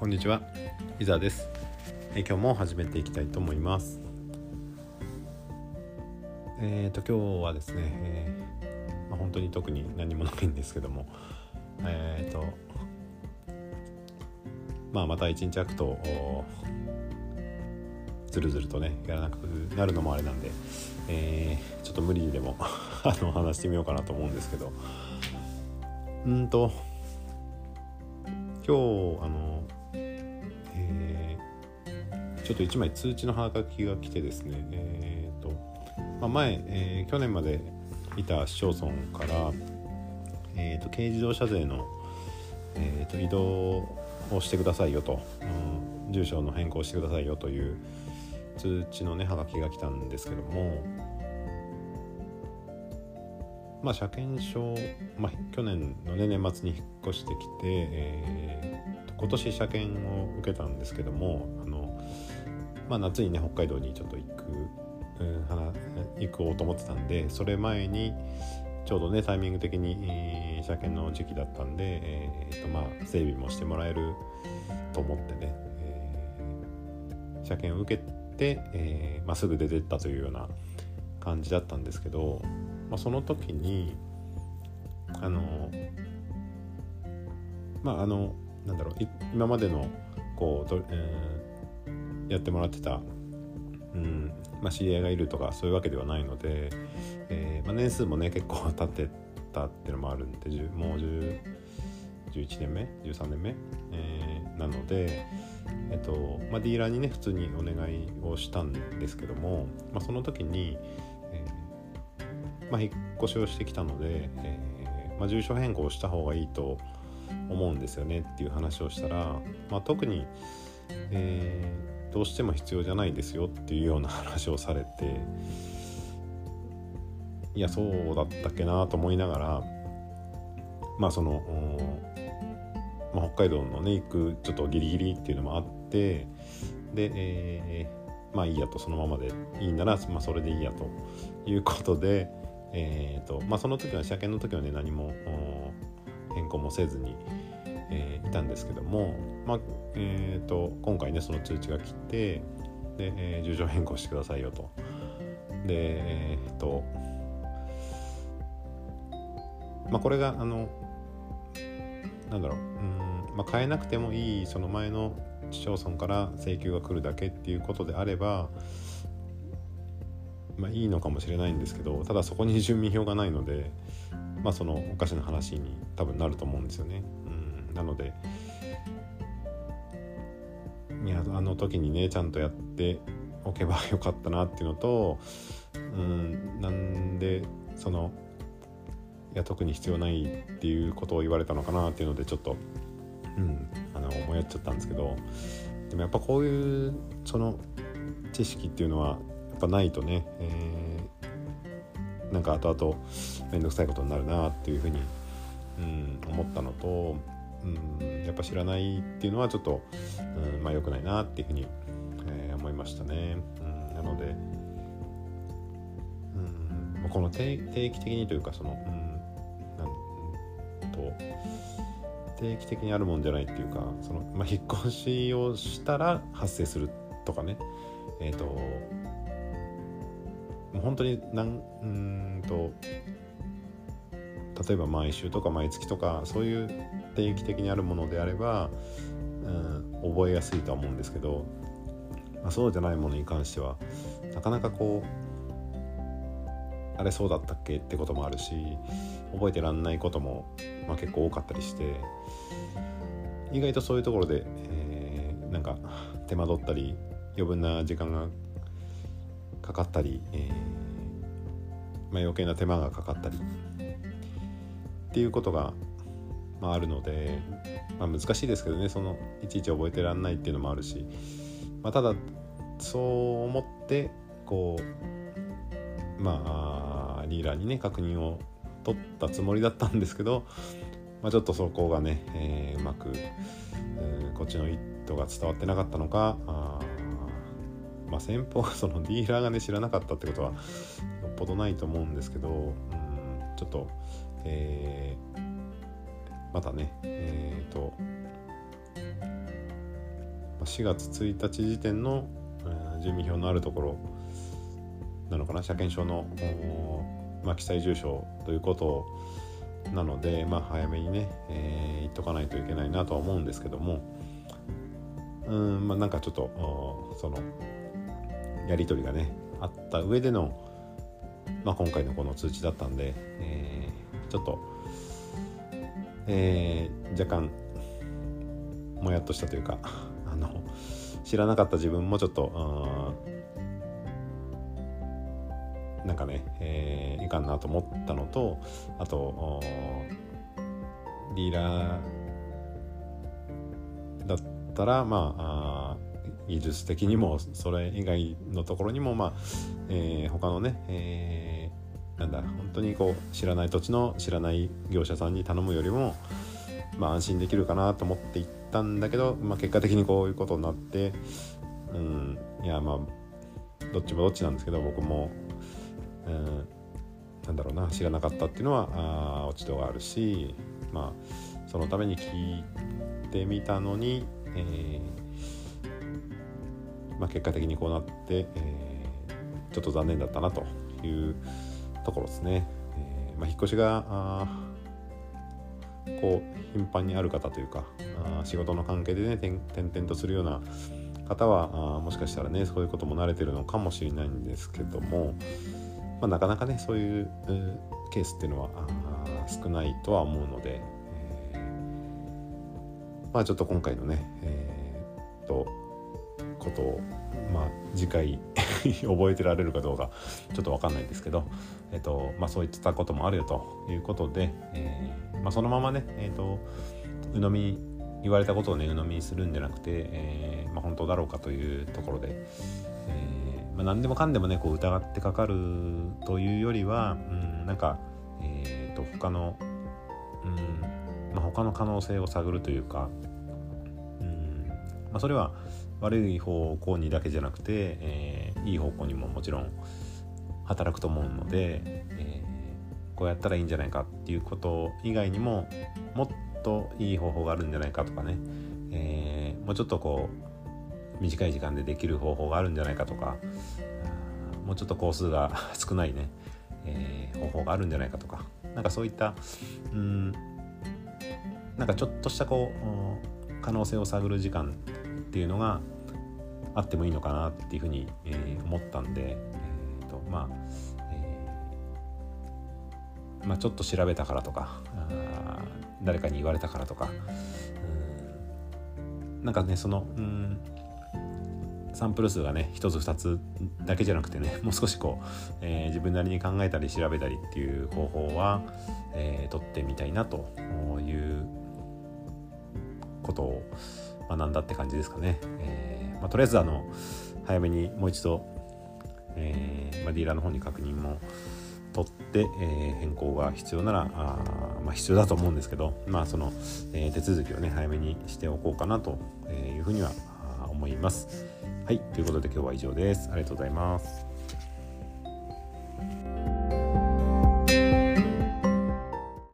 こんにちは。伊沢です。え今日も始めていきたいと思います。えっ、ー、と今日はですね、えー、まあ、本当に特に何もないんですけどもえっ、ー、とまあまた一日空くとずるずるとねやらなくなるのもあれなんで、えー、ちょっと無理にでも あの話してみようかなと思うんですけど。うんと今日あのちょっと1枚通知のハガキが来てですね、えーとまあ、前、えー、去年までいた市町村から、えーと、軽自動車税の、えーと、移動をしてくださいよと、うん、住所の変更してくださいよという通知のねハガキが来たんですけども。まあ車検証、まあ、去年の、ね、年末に引っ越してきて、えー、今年車検を受けたんですけどもあまあ、夏にね北海道にちょっと行く、うん、行こうと思ってたんでそれ前にちょうどねタイミング的に、えー、車検の時期だったんで、えーとまあ、整備もしてもらえると思ってね、えー、車検を受けて、えーまあ、すぐ出てったというような感じだったんですけど、まあ、その時にあのまああのなんだろう今までのこうど、えーやってもらってた、うんまあ、知り合いがいるとかそういうわけではないので、えー、まあ、年数もね結構経ってたっていうのもあるんでもう11年目13年目、えー、なので、えっとまあ、ディーラーにね普通にお願いをしたんですけども、まあ、その時に、えー、まあ、引っ越しをしてきたので、えま住所変更した方がいいと思うんですよねっていう話をしたら、ま、特に、えーどうしても必要じゃないですよっていうような話をされていやそうだったっけなと思いながらまあその、まあ、北海道のね行くちょっとギリギリっていうのもあってで、えー、まあいいやとそのままでいいなら、まあ、それでいいやということで、えーとまあ、その時は車検の時はね何も変更もせずに、えー、いたんですけども、まあえーと、今回ねその通知が来てで、えー、住所変更してくださいよと。でえっ、ー、とまあこれがあのなんだろううん、まあ、変えなくてもいいその前の市町村から請求が来るだけっていうことであればまあいいのかもしれないんですけどただそこに住民票がないのでまあそのおかしな話に多分なると思うんですよね。うん、なのでいやあの時にねちゃんとやっておけばよかったなっていうのとうんなんでそのいや特に必要ないっていうことを言われたのかなっていうのでちょっと、うん、あの思いやっちゃったんですけどでもやっぱこういうその知識っていうのはやっぱないとね、えー、なんか後々面倒くさいことになるなっていうふうに、うん、思ったのとうん、やっぱ知らないっていうのはちょっと、うん、まあ良くないなっていうふうに、えー、思いましたね。うん、なので、うん、この定期的にというかその、うん、なんと定期的にあるもんじゃないっていうかその、まあ、引っ越しをしたら発生するとかねえっ、ー、ともう本当になんうんと例えば毎週とか毎月とかそういう定期的にあるものであれば、うん、覚えやすいとは思うんですけど、まあ、そうじゃないものに関してはなかなかこうあれそうだったっけ？ってこともあるし覚えてらんないことも、まあ、結構多かったりして意外とそういうところで、えー、なんか手間取ったり余分な時間がかかったり、えーまあ、余計な手間がかかったりっていうことが、まあ、あるので、まあ、難しいですけどねそのいちいち覚えてらんないっていうのもあるし、まあ、ただそう思ってこうまあリーダーにね確認を取ったつもりだったんですけど、まあ、ちょっとそこがね、えー、うまく、えー、こっちの意図が伝わってなかったのかあまあ先方が そのディーラーがね知らなかったってことはよっぽどないと思うんですけど、うん、ちょっとえー、またねえっ、ー、と4月1日時点の住民票のあるところなのかな車検証の、まあ、記載住所ということなので、まあ、早めにね、えー、言っとかないといけないなとは思うんですけどもうん、まあ、なんかちょっとそのやり取りがねあった上での、まあ、今回のこの通知だったんで、えー、ちょっと、えー、若干もやっとしたというかあの知らなかった自分もちょっとなんかね、えー、いかんなと思ったのとあとディーラーだったらまあ技術的にもそれ以外のところにもまあ、えー、他のね、えー、なんだ本当にこう知らない土地の知らない業者さんに頼むよりも、まあ、安心できるかなと思って行ったんだけど、まあ、結果的にこういうことになってうんいやまあどっちもどっちなんですけど僕も、うん、なんだろうな知らなかったっていうのはあ落ち度があるしまあそのために聞いてみたのに、えーまあ、結果的にこうなって、えー、ちょっと残念だったなというところですね。えーまあ、引っ越しがあこう頻繁にある方というかあ仕事の関係でね転々とするような方はあもしかしたらねそういうことも慣れてるのかもしれないんですけども、まあ、なかなかねそういう、ケースっていうのは少ないとは思うので、えー、まあちょっと今回のねえー、っとことをまあ次回 覚えてられるかどうかちょっと分かんないですけど、えっとまあ、そういったこともあるよということで、えーまあ、そのままね、えっと鵜呑み言われたことをね鵜呑みにするんじゃなくて、えーまあ、本当だろうかというところで、えーまあ、何でもかんでもねこう疑ってかかるというよりは、うん、なんか、えーと、他の、うんまあ、他の可能性を探るというか、うんまあ、それは悪い方向にだけじゃなくて、え、いい方向にももちろん働くと思うので、えー、こうやったらいいんじゃないかっていうこと以外にももっといい方法があるんじゃないかとかね、えー、もうちょっとこう短い時間でできる方法があるんじゃないかとかもうちょっと工数が 少ないね、えー、方法があるんじゃないかとかなんかそういったうんなんかちょっとしたこう可能性を探る時間っていうのがあってもいいのかなっていうふうに、えー、思ったんで、えーとまあえー、まあ、ちょっと調べたからとか誰かに言われたからとかうんなんかねそのうんサンプル数がね1つ2つだけじゃなくてねもう少しこう、えー、自分なりに考えたり調べたりっていう方法は、えー、取ってみたいなということを学んだって感じですかね。えーまあ、とりあえずあの早めにもう一度、えーまあ、ディーラーの方に確認も取って、えー、変更が必要ならあ、まあ、必要だと思うんですけど、まあそのえー、手続きをね早めにしておこうかなというふうには思います。はいということで今日は以上です。ありがとうございます。